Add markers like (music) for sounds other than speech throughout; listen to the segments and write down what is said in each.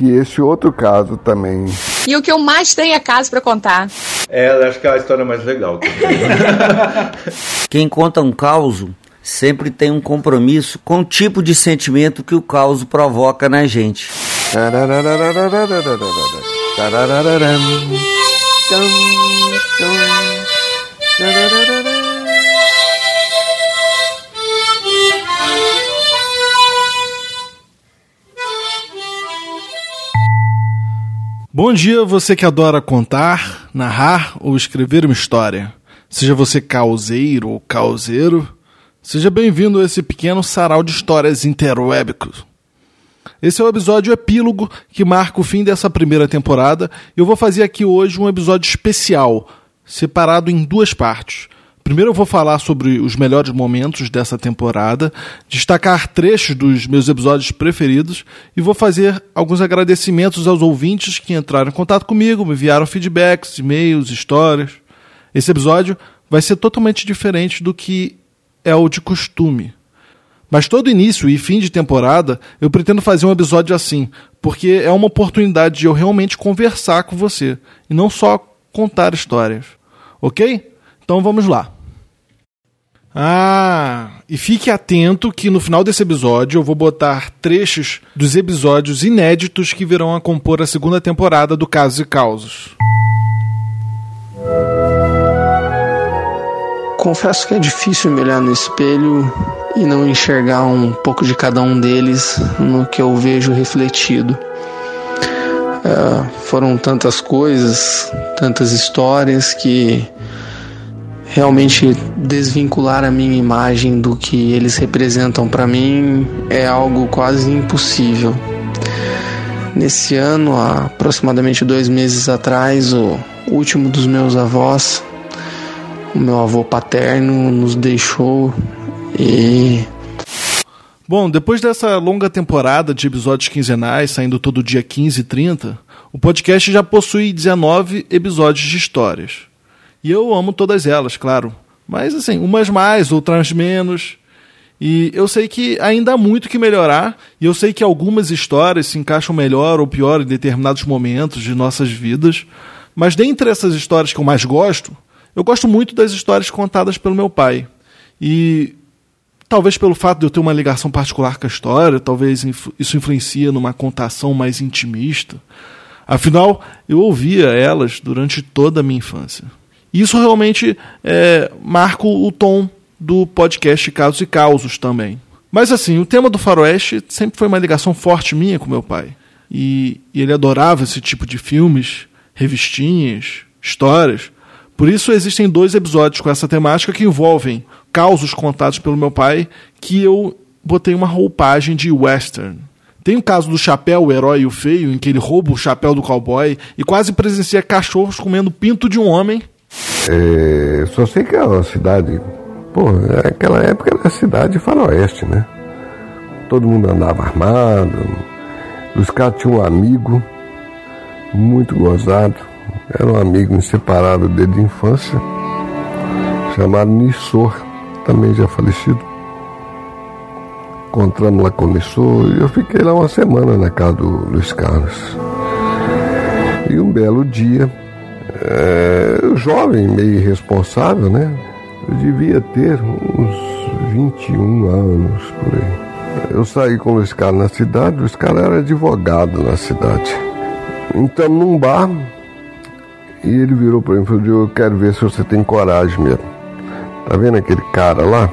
que esse outro caso também. E o que eu mais tenho é caso para contar. É, acho que é a história mais legal. (laughs) Quem conta um caos sempre tem um compromisso com o tipo de sentimento que o caos provoca na gente. Bom dia, você que adora contar, narrar ou escrever uma história. Seja você causeiro ou causeiro, seja bem-vindo a esse pequeno sarau de histórias interwebicos. Esse é o episódio epílogo que marca o fim dessa primeira temporada eu vou fazer aqui hoje um episódio especial, separado em duas partes. Primeiro eu vou falar sobre os melhores momentos dessa temporada, destacar trechos dos meus episódios preferidos e vou fazer alguns agradecimentos aos ouvintes que entraram em contato comigo, me enviaram feedbacks, e-mails, histórias. Esse episódio vai ser totalmente diferente do que é o de costume. Mas todo início e fim de temporada eu pretendo fazer um episódio assim, porque é uma oportunidade de eu realmente conversar com você e não só contar histórias. Ok? Então vamos lá. Ah, e fique atento que no final desse episódio eu vou botar trechos dos episódios inéditos que virão a compor a segunda temporada do Casos e Causos. Confesso que é difícil me olhar no espelho e não enxergar um pouco de cada um deles no que eu vejo refletido. Uh, foram tantas coisas, tantas histórias que realmente desvincular a minha imagem do que eles representam para mim é algo quase impossível. Nesse ano, há aproximadamente dois meses atrás, o último dos meus avós, o meu avô paterno, nos deixou e. Bom, depois dessa longa temporada de episódios quinzenais, saindo todo dia 15 e 30, o podcast já possui 19 episódios de histórias. E eu amo todas elas, claro. Mas assim, umas mais, outras menos. E eu sei que ainda há muito que melhorar, e eu sei que algumas histórias se encaixam melhor ou pior em determinados momentos de nossas vidas. Mas dentre essas histórias que eu mais gosto, eu gosto muito das histórias contadas pelo meu pai. E talvez pelo fato de eu ter uma ligação particular com a história, talvez isso influencia numa contação mais intimista. Afinal, eu ouvia elas durante toda a minha infância. Isso realmente é, marca o tom do podcast Casos e Causos também. Mas assim, o tema do faroeste sempre foi uma ligação forte minha com meu pai. E, e ele adorava esse tipo de filmes, revistinhas, histórias. Por isso existem dois episódios com essa temática que envolvem causos contados pelo meu pai, que eu botei uma roupagem de western. Tem o caso do chapéu, o herói e o feio, em que ele rouba o chapéu do cowboy e quase presencia cachorros comendo pinto de um homem é, só sei que é uma cidade. Pô, naquela época era cidade faroeste, né? Todo mundo andava armado. Os caras tinham um amigo muito gozado. Era um amigo inseparável desde a infância, chamado Nissor, também já falecido. Encontramos lá com o e eu fiquei lá uma semana na casa do Luiz Carlos. E um belo dia, é, jovem, meio irresponsável, né? Eu devia ter uns 21 anos por aí. Eu saí com o Luiz Carlos na cidade, o Luiz Carlos era advogado na cidade. Então, num bar, e ele virou para mim e falou: Eu quero ver se você tem coragem mesmo. Tá vendo aquele cara lá?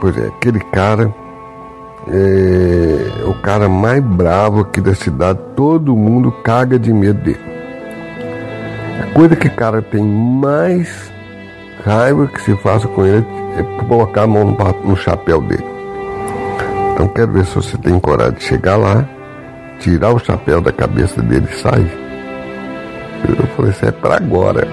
Pois é, aquele cara é o cara mais bravo aqui da cidade, todo mundo caga de medo dele. A coisa que o cara tem mais raiva que se faça com ele é colocar a mão no, no chapéu dele. Então quero ver se você tem coragem de chegar lá, tirar o chapéu da cabeça dele e sair. Eu falei, isso é para agora.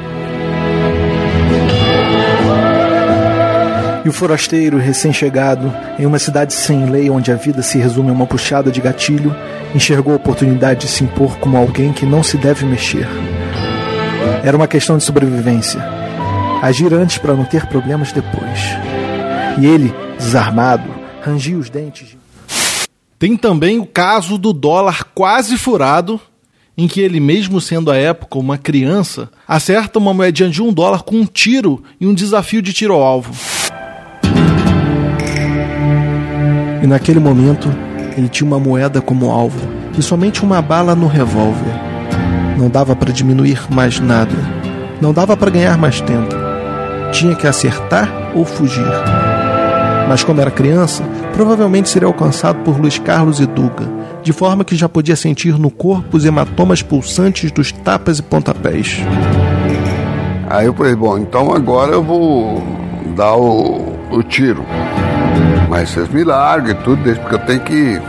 E o forasteiro, recém-chegado, em uma cidade sem lei onde a vida se resume a uma puxada de gatilho, enxergou a oportunidade de se impor como alguém que não se deve mexer. Era uma questão de sobrevivência. Agir antes para não ter problemas depois. E ele, desarmado, rangia os dentes. Tem também o caso do dólar quase furado, em que ele, mesmo sendo à época uma criança, acerta uma moedinha de um dólar com um tiro e um desafio de tiro ao alvo. E naquele momento, ele tinha uma moeda como alvo e somente uma bala no revólver. Não dava para diminuir mais nada. Não dava para ganhar mais tempo. Tinha que acertar ou fugir. Mas como era criança, provavelmente seria alcançado por Luiz Carlos e Duga, de forma que já podia sentir no corpo os hematomas pulsantes dos tapas e pontapés. Aí eu falei, bom, então agora eu vou dar o, o tiro. Mas vocês me larguem tudo, porque eu tenho que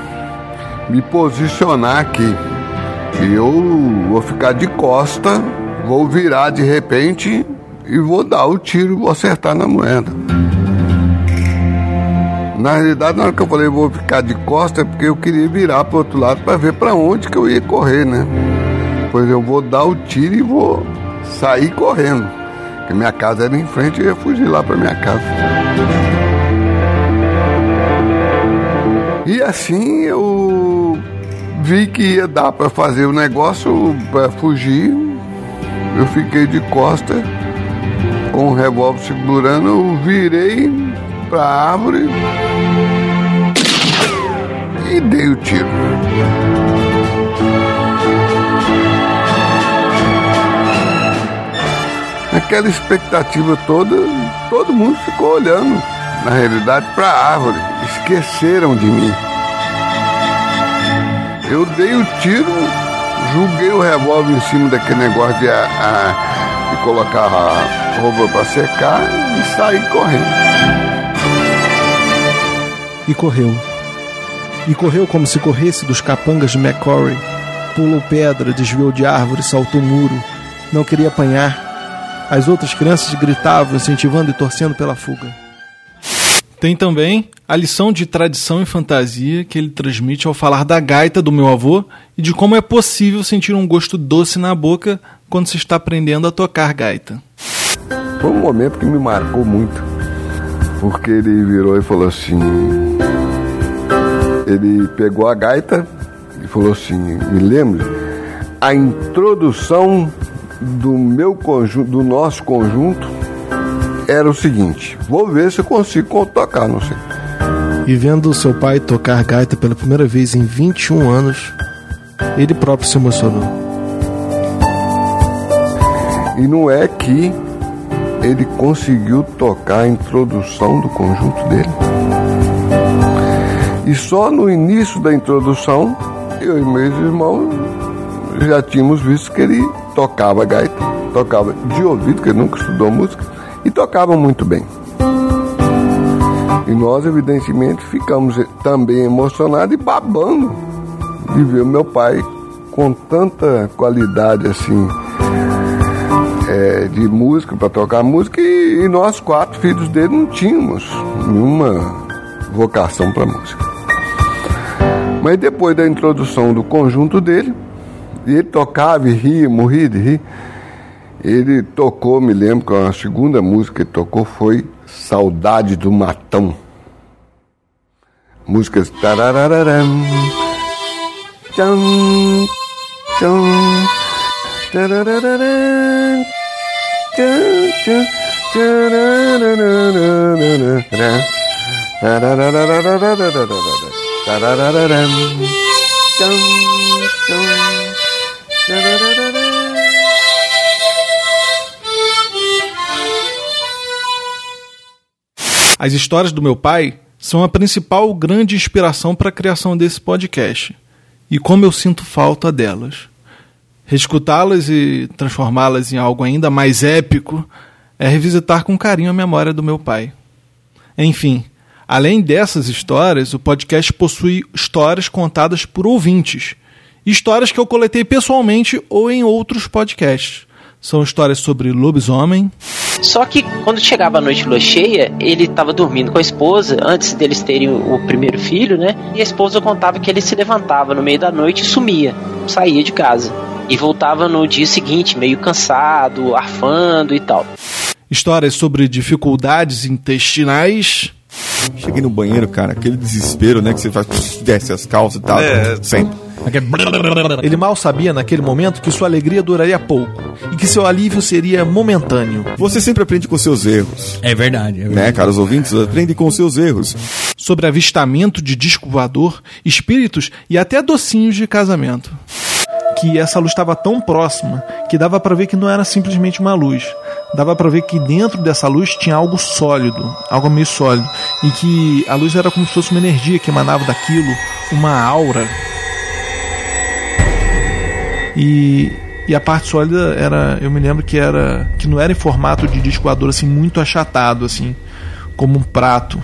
me posicionar aqui. E eu vou ficar de costa, vou virar de repente e vou dar o tiro, vou acertar na moeda. Na realidade, na hora que eu falei vou ficar de costa, é porque eu queria virar para outro lado para ver para onde que eu ia correr, né? Pois eu vou dar o tiro e vou sair correndo. Porque minha casa era em frente e eu ia fugir lá para minha casa. E assim eu vi que ia dar para fazer o negócio para fugir. Eu fiquei de costa com o revólver segurando, eu virei para a árvore e dei o tiro. Aquela expectativa toda, todo mundo ficou olhando, na realidade, para a árvore. Esqueceram de mim. Eu dei o tiro, julguei o revólver em cima daquele negócio de, a, de colocar a roupa para secar e saí correndo. E correu. E correu como se corresse dos capangas de McCory. Pulou pedra, desviou de árvore, saltou muro. Não queria apanhar. As outras crianças gritavam, incentivando e torcendo pela fuga. Tem também a lição de tradição e fantasia que ele transmite ao falar da gaita do meu avô e de como é possível sentir um gosto doce na boca quando se está aprendendo a tocar gaita. Foi um momento que me marcou muito, porque ele virou e falou assim: ele pegou a gaita e falou assim: me lembre, a introdução do meu conjunto, do nosso conjunto, era o seguinte: vou ver se eu consigo tocar, não sei. E vendo seu pai tocar gaita pela primeira vez em 21 anos, ele próprio se emocionou. E não é que ele conseguiu tocar a introdução do conjunto dele. E só no início da introdução, eu e meus irmãos já tínhamos visto que ele tocava gaita, tocava de ouvido, que ele nunca estudou música, e tocava muito bem. E nós, evidentemente, ficamos também emocionados e babando de ver o meu pai com tanta qualidade assim é, de música para tocar música e, e, nós quatro filhos dele não tínhamos nenhuma vocação para música. Mas depois da introdução do conjunto dele, ele tocava e ria, morria de rir. Ele tocou, me lembro que a segunda música que ele tocou foi Saudade do Matão. Músicas tararararam, tchan, tchan, tararararam, tararararam, tararararam, tchan, tchan, As histórias do meu pai são a principal grande inspiração para a criação desse podcast. E como eu sinto falta delas. Reescutá-las e transformá-las em algo ainda mais épico é revisitar com carinho a memória do meu pai. Enfim, além dessas histórias, o podcast possui histórias contadas por ouvintes. Histórias que eu coletei pessoalmente ou em outros podcasts. São histórias sobre lobisomem. Só que quando chegava a noite lua cheia, ele estava dormindo com a esposa, antes deles terem o primeiro filho, né? E a esposa contava que ele se levantava no meio da noite e sumia, saía de casa. E voltava no dia seguinte, meio cansado, arfando e tal. Histórias sobre dificuldades intestinais. Cheguei no banheiro, cara, aquele desespero, né? Que você faz, desce as calças e tal. É. Sempre. Ele mal sabia naquele momento que sua alegria duraria pouco e que seu alívio seria momentâneo. Você sempre aprende com seus erros. É verdade, é verdade. Né, caros ouvintes? Aprende com seus erros. Sobre avistamento de disco voador, espíritos e até docinhos de casamento. Que essa luz estava tão próxima que dava para ver que não era simplesmente uma luz. Dava para ver que dentro dessa luz tinha algo sólido, algo meio sólido, e que a luz era como se fosse uma energia que emanava daquilo, uma aura e, e a parte sólida era, eu me lembro que era que não era em formato de disco voador assim muito achatado assim, como um prato.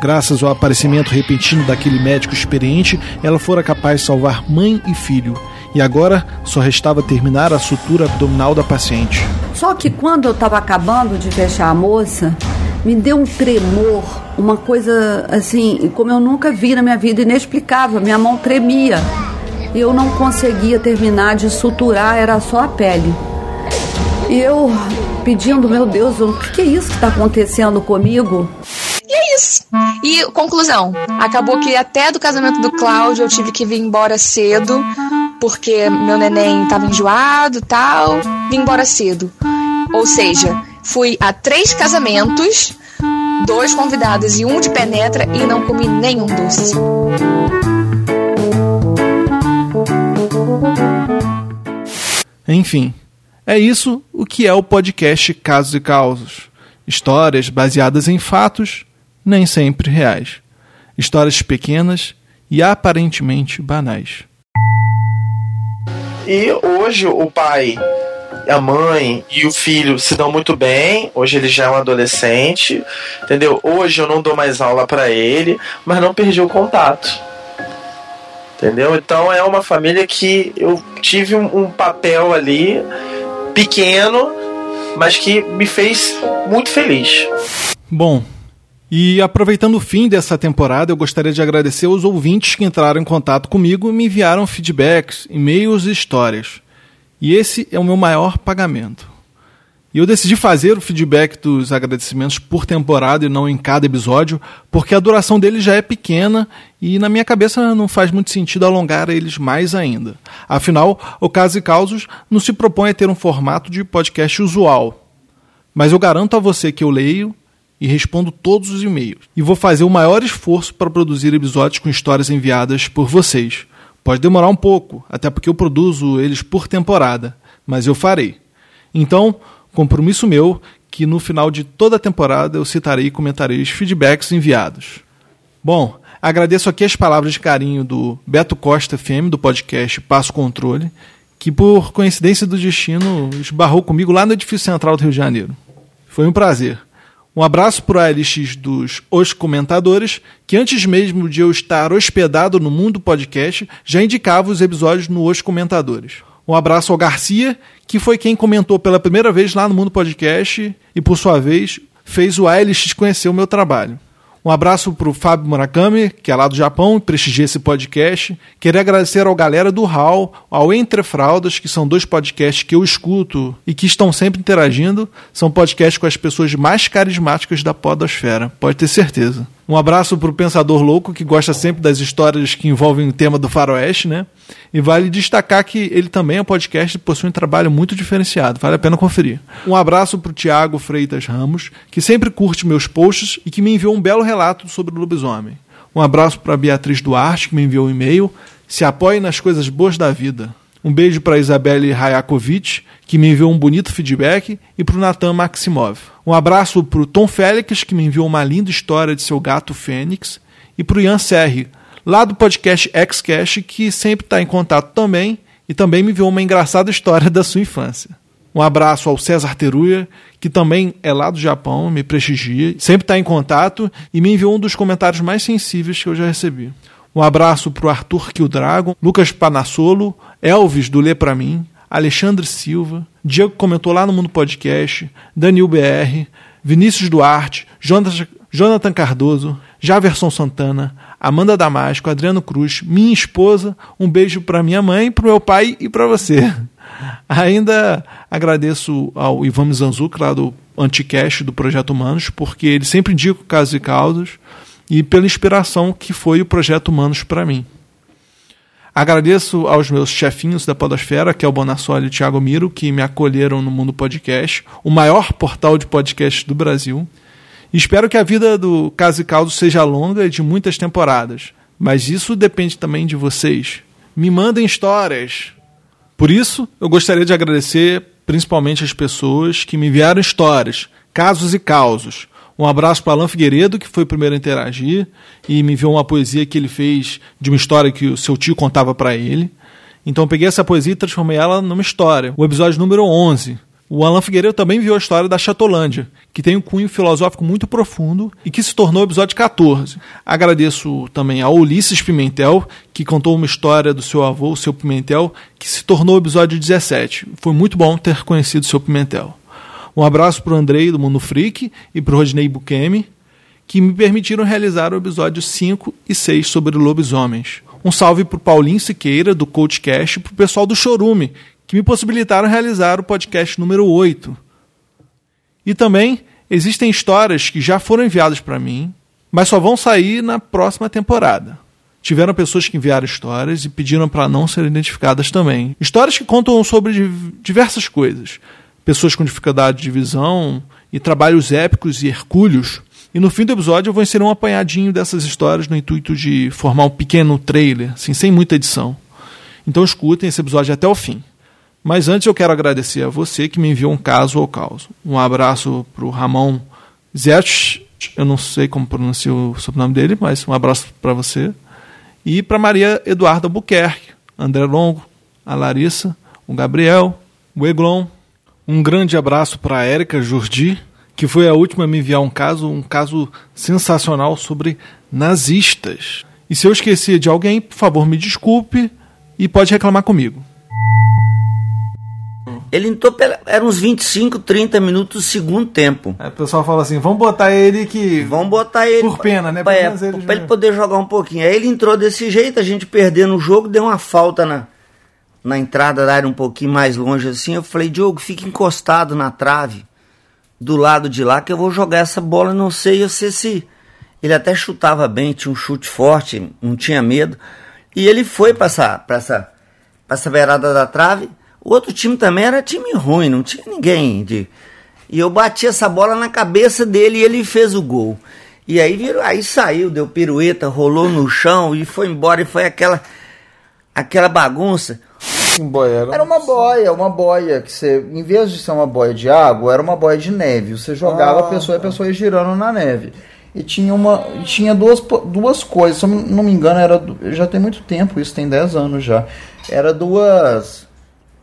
Graças ao aparecimento repentino daquele médico experiente, ela fora capaz de salvar mãe e filho. E agora só restava terminar a sutura abdominal da paciente. Só que quando eu estava acabando de fechar a moça, me deu um tremor, uma coisa assim, como eu nunca vi na minha vida, inexplicável. Minha mão tremia e eu não conseguia terminar de suturar, era só a pele. E eu pedindo, meu Deus, o que é isso que está acontecendo comigo? E é isso. E conclusão, acabou que até do casamento do Cláudio eu tive que vir embora cedo, porque meu neném estava enjoado tal, vim embora cedo. Ou seja, fui a três casamentos, dois convidados e um de penetra e não comi nenhum doce. Enfim, é isso o que é o podcast Casos e Causos. Histórias baseadas em fatos, nem sempre reais. Histórias pequenas e aparentemente banais. E hoje o pai, a mãe e o filho se dão muito bem. Hoje ele já é um adolescente, entendeu? Hoje eu não dou mais aula para ele, mas não perdi o contato. Entendeu? Então é uma família que eu tive um, um papel ali pequeno, mas que me fez muito feliz. Bom, e aproveitando o fim dessa temporada, eu gostaria de agradecer aos ouvintes que entraram em contato comigo e me enviaram feedbacks, e-mails e histórias. E esse é o meu maior pagamento. E eu decidi fazer o feedback dos agradecimentos por temporada e não em cada episódio, porque a duração deles já é pequena e na minha cabeça não faz muito sentido alongar eles mais ainda. Afinal, o Casos e Causos não se propõe a ter um formato de podcast usual. Mas eu garanto a você que eu leio e respondo todos os e-mails. E vou fazer o maior esforço para produzir episódios com histórias enviadas por vocês. Pode demorar um pouco, até porque eu produzo eles por temporada, mas eu farei. Então, Compromisso meu que no final de toda a temporada eu citarei e comentarei os feedbacks enviados. Bom, agradeço aqui as palavras de carinho do Beto Costa FM, do podcast Passo Controle, que por coincidência do destino esbarrou comigo lá no edifício central do Rio de Janeiro. Foi um prazer. Um abraço para o ALX dos Os Comentadores, que antes mesmo de eu estar hospedado no Mundo Podcast, já indicava os episódios no Os Comentadores. Um abraço ao Garcia, que foi quem comentou pela primeira vez lá no Mundo Podcast e, por sua vez, fez o ALX conhecer o meu trabalho. Um abraço para o Fábio Murakami, que é lá do Japão e prestigia esse podcast. Queria agradecer ao galera do HAL, ao Entre Fraldas, que são dois podcasts que eu escuto e que estão sempre interagindo. São podcasts com as pessoas mais carismáticas da podosfera, pode ter certeza. Um abraço para o Pensador Louco, que gosta sempre das histórias que envolvem o tema do faroeste, né? E vale destacar que ele também é um podcast e possui um trabalho muito diferenciado. Vale a pena conferir. Um abraço para o Tiago Freitas Ramos, que sempre curte meus posts e que me enviou um belo relato sobre o lobisomem. Um abraço para Beatriz Duarte, que me enviou um e-mail. Se apoie nas coisas boas da vida. Um beijo para Isabelle Rayakovic, que me enviou um bonito feedback, e para o Natan Maximov. Um abraço para o Tom Félix, que me enviou uma linda história de seu gato Fênix, e para o Ian Serri, lá do podcast Xcash, que sempre está em contato também, e também me enviou uma engraçada história (laughs) da sua infância. Um abraço ao César Teruya, que também é lá do Japão, me prestigia, sempre está em contato e me enviou um dos comentários mais sensíveis que eu já recebi. Um abraço para o Arthur Kildragon, Lucas Panassolo, Elvis do Lê Pra Mim, Alexandre Silva, Diego comentou lá no Mundo Podcast, Daniel BR, Vinícius Duarte, Jonathan Cardoso, Javerson Santana, Amanda Damasco, Adriano Cruz, minha esposa, um beijo para minha mãe, para meu pai e para você. (laughs) Ainda Agradeço ao Ivan Mizanzuc, lá do Anticast do Projeto Humanos, porque ele sempre indica casos e causas e pela inspiração que foi o Projeto Humanos para mim. Agradeço aos meus chefinhos da Podosfera, que é o Bonassoli e o Thiago Miro, que me acolheram no Mundo Podcast, o maior portal de podcast do Brasil. Espero que a vida do Caso e Caldo seja longa e de muitas temporadas, mas isso depende também de vocês. Me mandem histórias. Por isso, eu gostaria de agradecer principalmente as pessoas que me enviaram histórias, casos e causos. Um abraço para Alan Figueiredo, que foi o primeiro a interagir e me enviou uma poesia que ele fez de uma história que o seu tio contava para ele. Então eu peguei essa poesia e transformei ela numa história. O episódio número 11. O Alan Figueiredo também viu a história da Chatolândia, que tem um cunho filosófico muito profundo e que se tornou o episódio 14. Agradeço também ao Ulisses Pimentel, que contou uma história do seu avô, o seu Pimentel, que se tornou o episódio 17. Foi muito bom ter conhecido o seu Pimentel. Um abraço para o Andrei do Mundo Freak e para o Rodney Bukemi, que me permitiram realizar o episódio 5 e 6 sobre lobisomens. Um salve para o Paulinho Siqueira, do CoachCast, e para o pessoal do Chorume, que me possibilitaram realizar o podcast número 8. E também existem histórias que já foram enviadas para mim, mas só vão sair na próxima temporada. Tiveram pessoas que enviaram histórias e pediram para não serem identificadas também. Histórias que contam sobre diversas coisas, pessoas com dificuldade de visão e trabalhos épicos e hercúleos. E no fim do episódio eu vou inserir um apanhadinho dessas histórias no intuito de formar um pequeno trailer, assim, sem muita edição. Então escutem esse episódio até o fim. Mas antes eu quero agradecer a você que me enviou um caso ou causa. Um abraço para o Ramon Zerch, eu não sei como pronuncia o sobrenome dele, mas um abraço para você. E para Maria Eduarda Buquerque, André Longo, a Larissa, o Gabriel, o Eglon, um grande abraço para a Érica Jordi, que foi a última a me enviar um caso, um caso sensacional sobre nazistas. E se eu esqueci de alguém, por favor, me desculpe e pode reclamar comigo. Ele entrou, pela, era uns 25, 30 minutos do segundo tempo. É, o pessoal fala assim, vamos botar ele que... Vamos botar ele... Por pena, né? Pra, é, ele, pra ele poder jogar um pouquinho. Aí ele entrou desse jeito, a gente perdendo o jogo, deu uma falta na, na entrada da área um pouquinho mais longe assim, eu falei, Diogo, fica encostado na trave do lado de lá que eu vou jogar essa bola, não sei, eu sei se ele até chutava bem, tinha um chute forte, não tinha medo. E ele foi para essa, pra essa, essa beirada da trave. O outro time também era time ruim, não tinha ninguém de. E eu bati essa bola na cabeça dele e ele fez o gol. E aí virou, aí saiu, deu pirueta, rolou no chão e foi embora e foi aquela aquela bagunça boia? Era, era uma boia, uma boia que você, em vez de ser uma boia de água, era uma boia de neve. Você jogava ah, a pessoa e a tá. pessoa ia girando na neve. E tinha uma, tinha duas, duas coisas, se eu não me engano, era já tem muito tempo, isso tem 10 anos já. Era duas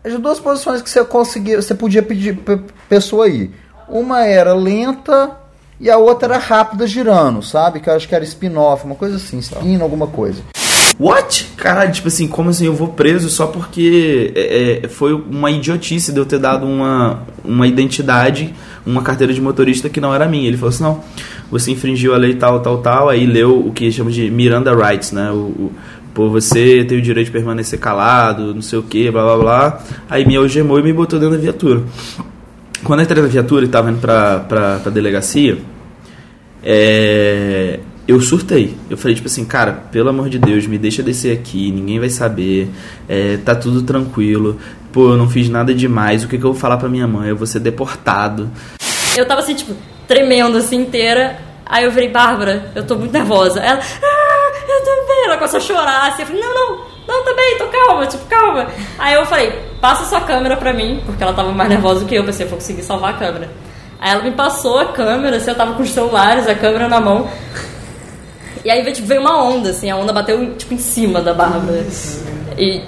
era duas posições que você conseguia, você podia pedir pra pessoa ir. Uma era lenta e a outra era rápida girando, sabe? Que eu acho que era spin-off, uma coisa assim, spin, alguma coisa. What? Caralho, tipo assim, como assim eu vou preso só porque é, é, foi uma idiotice de eu ter dado uma, uma identidade, uma carteira de motorista que não era minha. Ele falou assim: não, você infringiu a lei tal, tal, tal. Aí leu o que chama de Miranda Rights, né? O, o pô, você tem o direito de permanecer calado, não sei o que, blá blá blá. Aí me algemou e me botou dentro da viatura. Quando eu entrei na viatura e tava indo pra, pra, pra delegacia, é, eu surtei. Eu falei, tipo assim, cara, pelo amor de Deus, me deixa descer aqui, ninguém vai saber, é, tá tudo tranquilo. Pô, eu não fiz nada demais, o que, que eu vou falar pra minha mãe? Eu vou ser deportado. Eu tava assim, tipo, tremendo assim inteira. Aí eu falei, Bárbara, eu tô muito nervosa. Ela, ah, eu também. Ela começou a chorar assim. Eu falei, não, não, não, também, tô calma, tipo, calma. Aí eu falei, passa sua câmera pra mim, porque ela tava mais nervosa do que eu. Pensei, eu vou conseguir salvar a câmera. Aí ela me passou a câmera, assim, eu tava com os celulares, a câmera na mão. E aí tipo, veio uma onda, assim, a onda bateu tipo em cima da Bárbara. E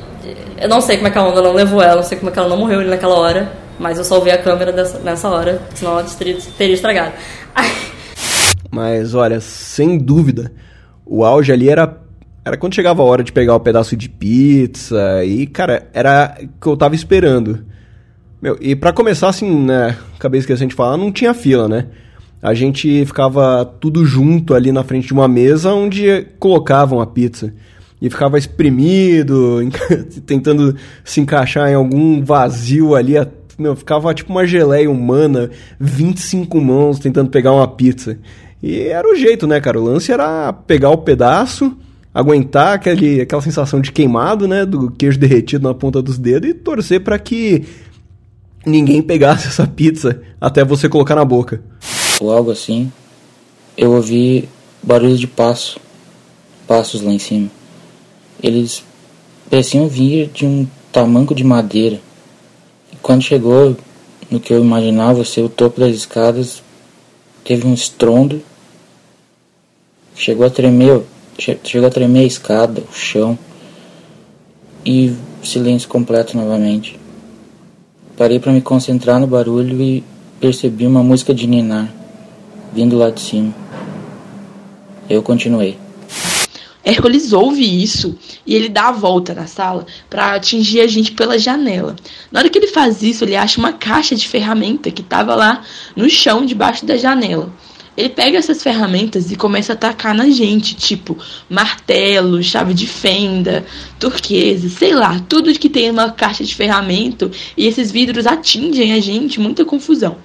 eu não sei como é que a onda não levou ela, não sei como é que ela não morreu ali naquela hora, mas eu só vi a câmera dessa, nessa hora, senão ela teria, teria estragado. Mas olha, sem dúvida, o auge ali era era quando chegava a hora de pegar o um pedaço de pizza e, cara, era o que eu tava esperando. Meu, e para começar assim, né, cabeça que a gente fala, não tinha fila, né? A gente ficava tudo junto ali na frente de uma mesa onde colocavam a pizza. E ficava espremido, (laughs) tentando se encaixar em algum vazio ali meu, ficava tipo uma geleia humana, 25 mãos tentando pegar uma pizza. E era o jeito, né, cara? O lance era pegar o pedaço, aguentar aquele, aquela sensação de queimado, né, do queijo derretido na ponta dos dedos e torcer para que ninguém pegasse essa pizza até você colocar na boca. Ou algo assim, eu ouvi barulho de passo, passos lá em cima. Eles pareciam vir de um tamanco de madeira. E quando chegou no que eu imaginava ser o topo das escadas, teve um estrondo. Chegou a tremer, chegou a tremer a escada, o chão. E silêncio completo novamente. Parei para me concentrar no barulho e percebi uma música de ninar vindo lá de cima. Eu continuei. Hércules ouve isso e ele dá a volta na sala para atingir a gente pela janela. Na hora que ele faz isso, ele acha uma caixa de ferramenta que estava lá no chão debaixo da janela. Ele pega essas ferramentas e começa a atacar na gente, tipo martelo, chave de fenda, turquesa, sei lá, tudo que tem uma caixa de ferramenta e esses vidros atingem a gente, muita confusão.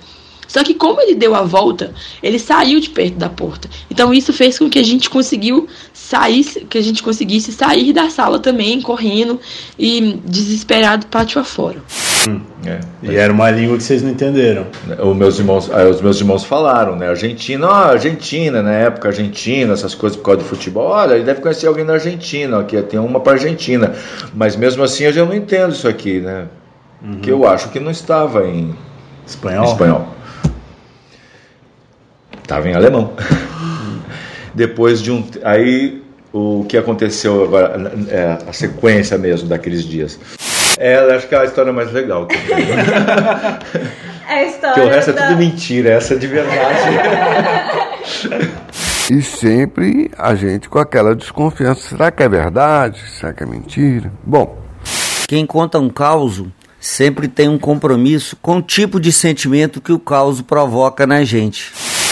Só que como ele deu a volta, ele saiu de perto da porta. Então isso fez com que a gente conseguiu sair, que a gente conseguisse sair da sala também, correndo e desesperado pátio afora. Hum, é. E era uma língua que vocês não entenderam. Os meus irmãos, os meus irmãos falaram, né? Argentina, ó, Argentina, na época Argentina, essas coisas por causa do futebol. Olha, ele deve conhecer alguém na Argentina, aqui tem uma para Argentina. Mas mesmo assim eu já não entendo isso aqui, né? Uhum. Que eu acho que não estava em espanhol. Em espanhol. Estava em alemão. (laughs) Depois de um. Aí o que aconteceu agora, é, a sequência mesmo daqueles dias. É, acho que é a história mais legal. (laughs) é a história. Que o resto da... é tudo mentira, essa é de verdade. (laughs) e sempre a gente com aquela desconfiança: será que é verdade? Será que é mentira? Bom. Quem conta um caos sempre tem um compromisso com o tipo de sentimento que o caos provoca na gente.